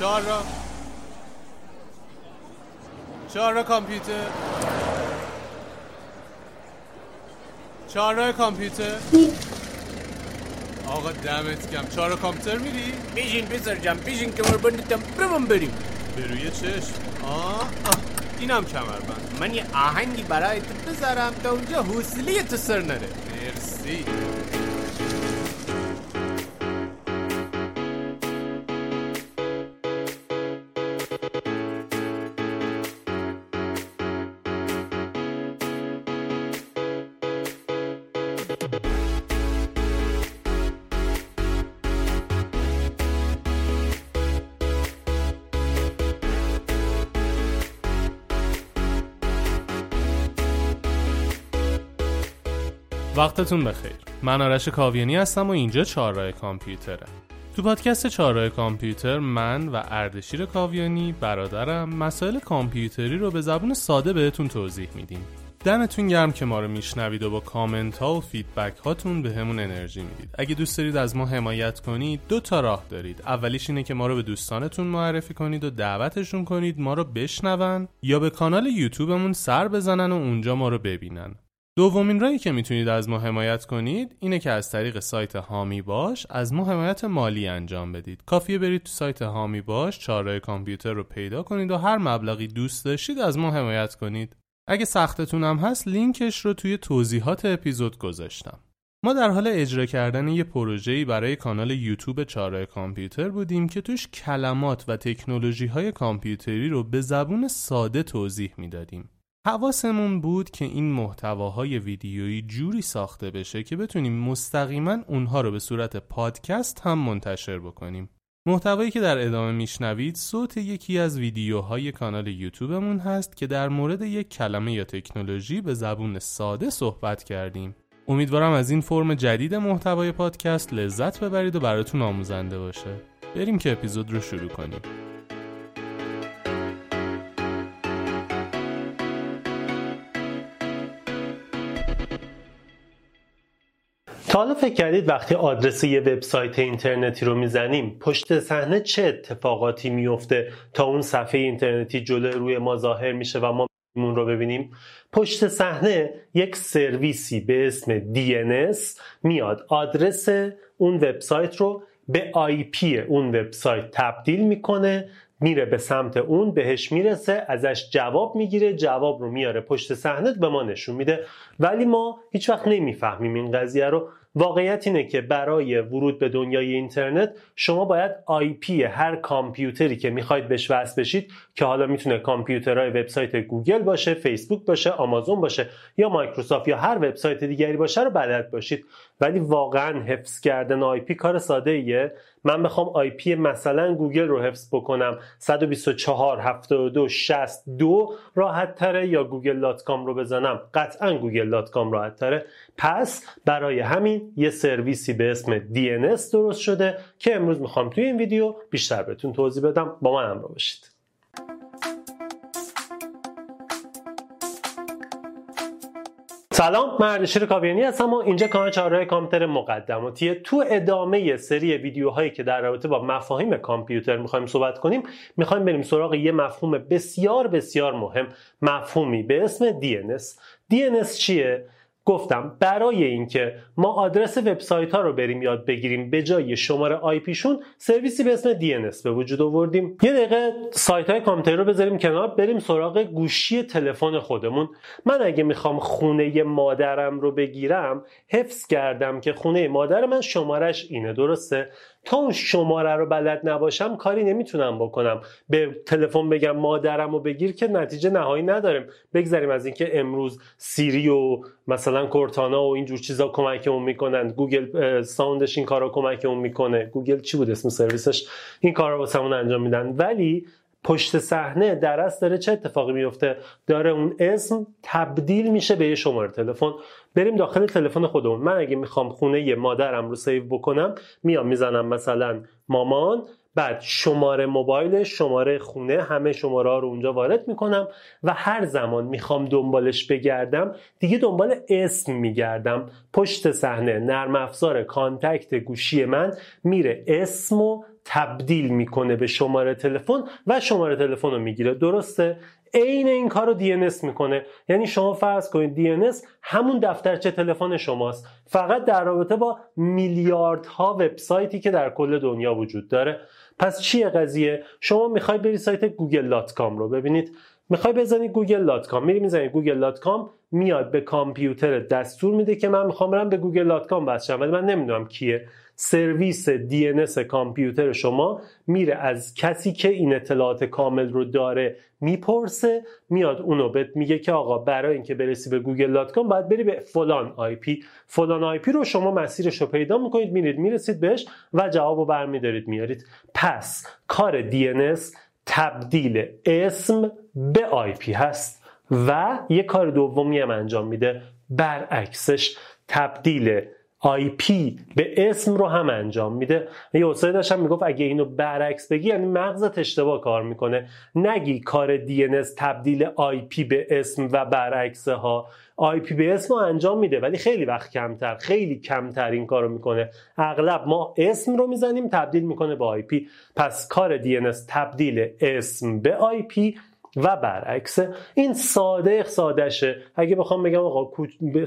چهار را. چهار را کامپیوتر. چهار را کامپیوتر. آقا دمت کم چهار را کامپیوتر میری؟ بیشین پسر جم بیشین کمر بندتم برم بریم به روی چشم. آه, آه. اینم کمربند. من یه آهنگی برای تو بذارم تا اونجا حوصله تو سر نره. مرسی. وقتتون بخیر. من آرش کاویانی هستم و اینجا چهارراه کامپیوتره. تو پادکست چهارراه کامپیوتر من و اردشیر کاویانی برادرم مسائل کامپیوتری رو به زبون ساده بهتون توضیح میدیم. دمتون گرم که ما رو میشنوید و با کامنت ها و feedback هاتون بهمون انرژی می‌دید. اگه دوست دارید از ما حمایت کنید دو تا راه دارید. اولیش اینه که ما رو به دوستانتون معرفی کنید و دعوتشون کنید ما رو بشنون یا به کانال یوتیوبمون سر بزنن و اونجا ما رو ببینن. دومین راهی که می‌تونید از ما حمایت کنید اینه که از طریق سایت هامی باش از ما حمایت مالی انجام بدید. کافیه برید تو سایت هامی باش چاره کامپیوتر رو پیدا کنید و هر مبلغی دوست داشتید از ما حمایت کنید. اگه سختتون هم هست لینکش رو توی توضیحات اپیزود گذاشتم. ما در حال اجرا کردن یه پروژه‌ای برای کانال یوتیوب چاره کامپیوتر بودیم که توش کلمات و تکنولوژی های کامپیوتری رو به زبون ساده توضیح می‌دادیم. حواسمون بود که این محتواهای ویدیویی جوری ساخته بشه که بتونیم مستقیما اونها رو به صورت پادکست هم منتشر بکنیم. محتوایی که در ادامه میشنوید صوت یکی از ویدیوهای کانال یوتیوبمون هست که در مورد یک کلمه یا تکنولوژی به زبون ساده صحبت کردیم. امیدوارم از این فرم جدید محتوای پادکست لذت ببرید و براتون آموزنده باشه. بریم که اپیزود رو شروع کنیم. تا حالا فکر کردید وقتی آدرس یه وبسایت اینترنتی رو می‌زنیم پشت صحنه چه اتفاقاتی میفته تا اون صفحه اینترنتی جلو روی ما ظاهر میشه و ما اون رو ببینیم؟ پشت صحنه یک سرویسی به اسم DNS میاد. آدرس اون وبسایت رو به IP اون وبسایت تبدیل می‌کنه میره به سمت اون بهش می‌رسه ازش جواب می‌گیره جواب رو میاره پشت صحنه به ما نشون میده. ولی ما هیچ وقت نمی‌فهمیم این قضیه رو. واقعیت اینه که برای ورود به دنیای اینترنت شما باید IP هر کامپیوتری که می‌خواید بهش وصل بشید که حالا می‌تونه کامپیوترهای وبسایت گوگل باشه فیسبوک باشه آمازون باشه یا مایکروسافت یا هر وبسایت دیگری باشه رو بلد باشید. ولی واقعا حفظ کردن IP کار ساده ایه من بخوام IP مثلا گوگل رو حفظ بکنم. 124 72 62 راحت تره یا Google dot com رو بزنم؟ قطعا Google dot com راحت تره. پس برای همین یه سرویسی به اسم DNS درست شده که امروز می‌خوام توی این ویدیو بیشتر بهتون توضیح بدم. با من همراه باشید. سلام من اردشیر کاویانی هستم و اینجا کانال چهارراه کامپیوتر مقدماتیه تو ادامه سری ویدیوهایی که در رابطه با مفاهیم کامپیوتر می‌خوایم صحبت کنیم می‌خوایم بریم سراغ یه مفهوم بسیار بسیار مهم مفهومی به اسم DNS DNS چیه؟ گفتم برای اینکه ما آدرس وبسایت ها رو بریم یاد بگیریم به جای شماره آی پیشون سرویسی به اسم DNS به وجود آوردیم. یه دقیقه سایت های کامپیوتر رو بذاریم کنار بریم سراغ گوشی تلفن خودمون. من اگه می‌خوام خونه مادرم رو بگیرم حفظ کردم که خونه مادر من شمارش اینه درسته؟ تا اون شماره رو بلد نباشم کاری نمی‌تونم بکنم. به تلفن بگم مادرم رو بگیر که نتیجه نهایی نداریم. بگذاریم از اینکه امروز سیری و مثلا کورتانا و اینجور چیزا کمکمون می‌کنن. گوگل ساوندش این کارا کمکمون می‌کنه. گوگل چی بود اسم سرویسش؟ این کارا واسمون انجام میدن. ولی پشت صحنه در داره چه اتفاقی میفته؟ داره اون اسم تبدیل میشه به یه شماره تلفن. بریم داخل تلفن خودمون. من اگه می‌خوام خونه یه مادرم رو save بکنم میام می‌زنم مثلا مامان بعد شماره موبایل شماره خونه همه شماره ها رو اونجا وارد می‌کنم و هر زمان می‌خوام دنبالش بگردم دیگه دنبال اسم میگردم. پشت صحنه نرم افزار کانتکت گوشی من میره اسم و تبدیل می‌کنه به شماره تلفن و شماره تلفن رو می‌گیره. درسته؟ عین این کار رو DNS می‌کنه. یعنی شما فرض کنید DNS همون دفترچه تلفن شماست. فقط در رابطه با میلیاردها وبسایتی که در کل دنیا وجود داره. پس چیه قضیه؟ شما می‌خوای بری سایت google.com رو ببینید. می‌خوای بزنی google.com میری می‌زنی google.com میاد به کامپیوتر دستور میده که من می‌خوام برم به google.com بچم. ولی من نمی‌دونم کیه. سرویس DNS کامپیوتر شما میره از کسی که این اطلاعات کامل رو داره می‌پرسه میاد اونو بهت میگه که آقا برای اینکه برسی به google.com باید بری به فلان IP. فلان IP رو شما مسیرش رو پیدا می‌کنید میرید می‌رسید بهش و جواب رو برمیدارید میارید. پس کار DNS تبدیل اسم به IP هست و یه کار دومی هم انجام میده. برعکسش تبدیل IP به اسم رو هم انجام میده. یه استاد داشتم می‌گفت اگه اینو برعکس بگی یعنی مغزت اشتباه کار می‌کنه. نگی کار DNS تبدیل IP به اسم و برعکسه ها IP به اسم رو انجام میده ولی خیلی وقت کمتر خیلی کمتر این کارو می‌کنه. اغلب ما اسم رو می‌زنیم تبدیل می‌کنه به IP. پس کار DNS تبدیل اسم به IP و برعکس این ساده سادهشه. اگه بخوام بگم آقا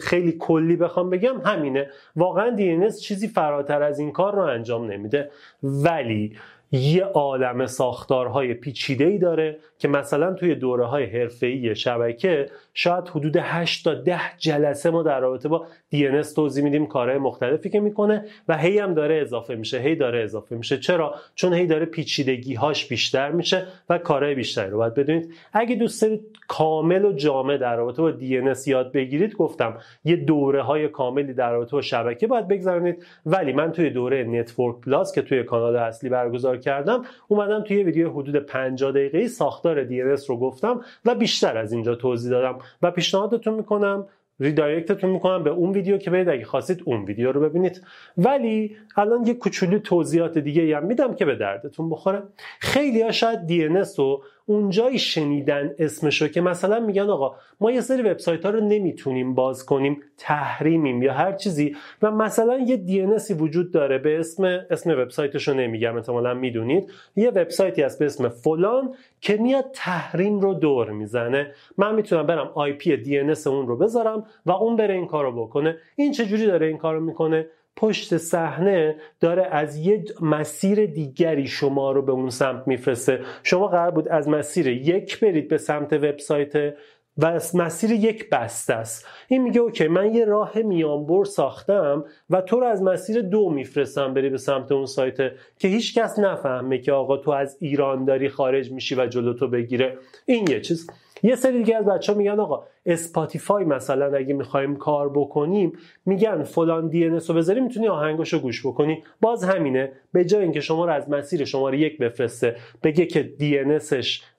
خیلی کلی بخوام بگم همینه. واقعا DNS چیزی فراتر از این کار رو انجام نمیده. ولی یه عالم ساختارهای پیچیده ای داره که مثلا توی دوره های حرفه‌ای شبکه شاید حدود 8 تا 10 جلسه ما در رابطه با DNS توضیح میدیم کارهای مختلفی که می‌کنه و هی هم داره اضافه میشه هی داره اضافه میشه. چرا؟ چون هی داره پیچیدگی هاش بیشتر میشه و کارهای بیشتری رو باید بدونید. اگه دوست دارید کامل و جامع در رابطه با DNS یاد بگیرید گفتم یه دوره های کاملی در رابطه با شبکه باید بگذارید ولی من توی دوره Network Plus که توی کانال اصلی برگزار کردم اومدم توی ویدیو حدود 50 دقیقه‌ای ساختار DNS رو گفتم و بیشتر از اینجا توضیح دادم. و پیشنهادتون می‌کنم ریدایرکتتون می‌کنم به اون ویدیو که برید اگه خواستید اون ویدیو رو ببینید. ولی الان یه کوچولو توضیحات دیگه هم میدم که به دردتون بخوره. خیلی ها شاید DNS رو اونجایی شنیدن اسمشو که مثلا میگن آقا ما یه سری وبسایت ها رو نمی‌تونیم باز کنیم تحریمیم یا هر چیزی. و مثلا یه DNSی وجود داره به اسم اسم وبسایتش رو نمیگم احتمالا می‌دونید. یه وبسایتی هست به اسم فلان که میاد تحریم رو دور می‌زنه. من می‌تونم برم IP DNS اون رو بذارم و اون بره این کارو بکنه. این چجوری داره این کارو می‌کنه؟ پشت صحنه داره از یه مسیر دیگری شما رو به اون سمت میفرسته. شما قرار بود از مسیر یک برید به سمت وبسایت و مسیر یک بسته است. این میگه OK من یه راه میانبر ساختم و تو رو از مسیر دو میفرستم بری به سمت اون سایت که هیچ کس نفهمه که آقا تو از ایران داری خارج میشی و جلو تو بگیره. این یه چیز. یه سری دیگه از بچه ها میگن آقا اسپاتیفای مثلا اگه می‌خوایم کار بکنیم میگن فلان DNS رو بذاری می‌تونی آهنگاشو گوش بکنی. باز همینه. به جای اینکه شما رو از مسیر شماره یک بفرسته بگه که IP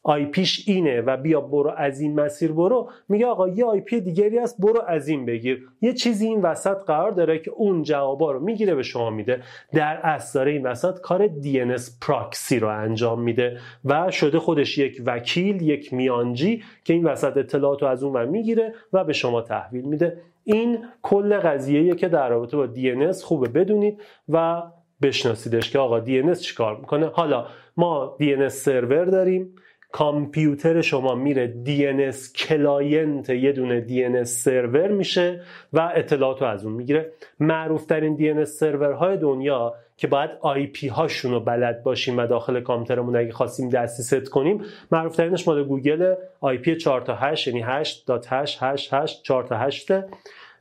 ش اینه و بیا برو از این مسیر برو میگه آقا یه IP دیگری هست برو از این بگیر. یه چیزی این وسط قرار داره که اون جوابا رو می‌گیره به شما میده. در اصل داره این وسط کار DNS proxy رو انجام میده و شده خودش یک وکیل یک میانجی که این وسط اطلاعات رو از اون می‌گیره و به شما تحویل میده. این کل قضیه که در رابطه با DNS خوبه بدونید و بشناسیدش که آقا DNS چیکار می‌کنه. حالا ما DNS server داریم. کامپیوتر شما میره DNS client یه دونه DNS server میشه و اطلاعات رو از اون می‌گیره. معروف ترین DNS server های دنیا که باید IP هاشون رو بلد باشیم و داخل کامپیوترمون اگه خواستیم دستی ست کنیم معروف ترینش مال گوگل IP 4 تا 8 یعنی 8.888 4 تا 8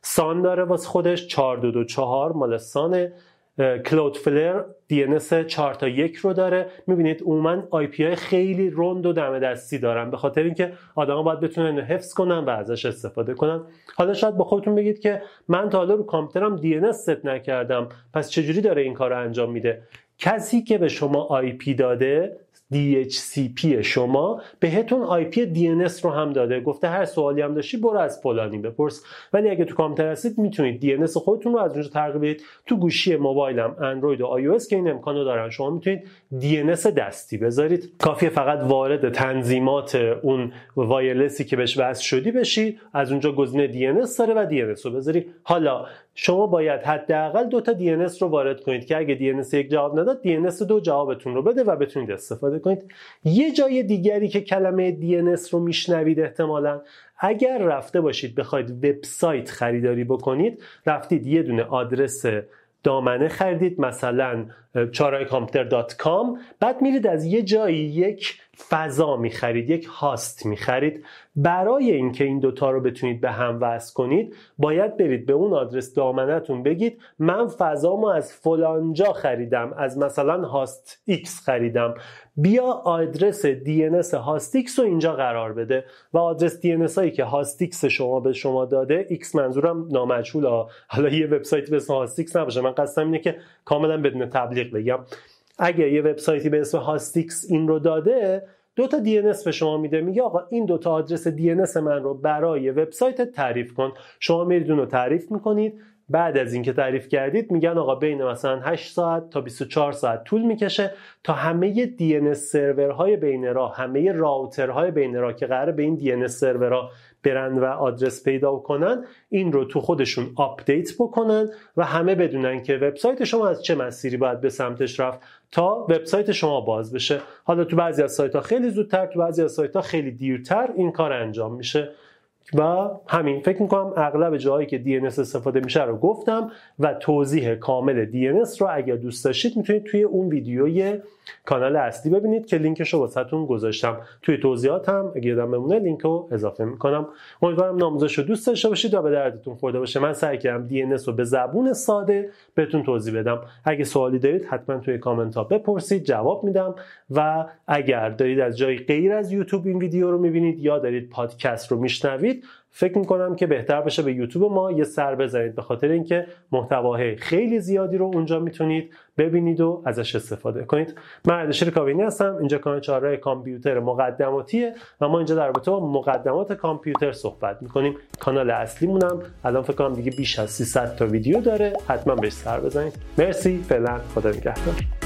سان داره واسه خودش 4224 مال سانه. Cloudflare DNS 4 تا 1 رو داره. می‌بینید عموما IP های خیلی رند و دم دستی دارن. به خاطر اینکه آدما باید بتونن حفظ کنن و ازش استفاده کنن. حالا شاید با خودتون بگید که من تا حالا رو کامپیوترم DNS set نکردم. پس چجوری داره این کار رو انجام میده؟ کسی که به شما IP داده DHCP شما بهتون IP DNS رو هم داده. گفته هر سوالی هم داشتی برو از فلانی بپرس. ولی اگه تو کامپیوتر هستید می‌تونید DNS خودتون رو از اونجا تغییر بدید. تو گوشی موبایلم اندروید و iOS که این امکانو دارن شما می‌تونید DNS دستی بذارید. کافیه فقط وارد تنظیمات اون wireless ی که بهش وصل شدی بشید از اونجا گزینه DNS داره و DNS رو بذاری. حالا شما باید حداقل دو تا DNS رو وارد کنید که اگه DNS یک جواب نداد DNS دو جوابتون رو بده و بتونید استفاده کنید. یه جای دیگری که کلمه DNS رو میشنوید احتمالا اگر رفته باشید بخواید وبسایت خریداری بکنید رفتید یه دونه آدرس دامنه خریدید مثلا چارای کامپیوتر بعد میرید از یه جایی یک فضا می‌خرید یک هاست می‌خرید. برای اینکه این دوتا رو بتونید به هم وصل کنید باید برید به اون آدرس دامنتون بگید من فضامو از فلانجا خریدم از مثلا هاست X خریدم. بیا آدرس DNS هاست X رو اینجا قرار بده و آدرس DNS هایی که هاست X شما به شما داده X منظورم نامجهول حالا یه وبسایت به اسم هاست X نباشه. من قصدم اینه که کاملا بدون تبلیغ بگم. اگر یه وبسایتی به اسم هاستیکس این رو داده دو تا DNS به شما میده. میگه آقا این دو تا آدرس DNS من رو برای وبسایت تعریف کن. شما میرید اون رو تعریف می‌کنید. بعد از اینکه تعریف کردید میگن آقا بین مثلا 8 ساعت تا 24 ساعت طول می‌کشه تا همه DNS server های بین راه همه router های بین راه که قراره به این DNS server ها برن و آدرس پیدا کنن این رو تو خودشون update بکنن و همه بدونن که وبسایت شما از چه مسیری باید به سمتش رفت تا وبسایت شما باز بشه. حالا تو بعضی از سایت ها خیلی زودتر تو بعضی از سایت ها خیلی دیرتر این کار انجام میشه. و همین فکر می‌کنم اغلب جاهایی که DNS استفاده میشه رو گفتم و توضیح کامل DNS رو اگر دوست داشتید می‌تونید توی اون ویدیوی کانال اصلی ببینید که لینکش رو واسهتون گذاشتم. توی توضیحاتم اگه یادم بمونه لینک رو اضافه می‌کنم. امیدوارم ناموزش رو دوست داشته باشید و به دردتون خورده باشه. من سعی کردم DNS رو به زبون ساده بهتون توضیح بدم. اگه سوالی دارید حتما توی کامنت ها بپرسید جواب میدم و اگر دارید از جای غیر از یوتیوب این ویدیو رو می‌بینید یا دارید پادکست رو میشنوید فکر می‌کنم که بهتر باشه به یوتیوب ما یه سر بزنید به خاطر اینکه محتواهای خیلی زیادی رو اونجا می‌تونید ببینید و ازش استفاده کنید. من اردشیر کاوینی هستم اینجا کانال چهارراه کامپیوتر مقدماتیه و ما اینجا در رابطه با مقدمات کامپیوتر صحبت می‌کنیم. کانال اصلیمونم الان فکر کنم دیگه بیش از 300 تا ویدیو داره. حتما بهش سر بزنید. مرسی فعلا خدا نگهدار.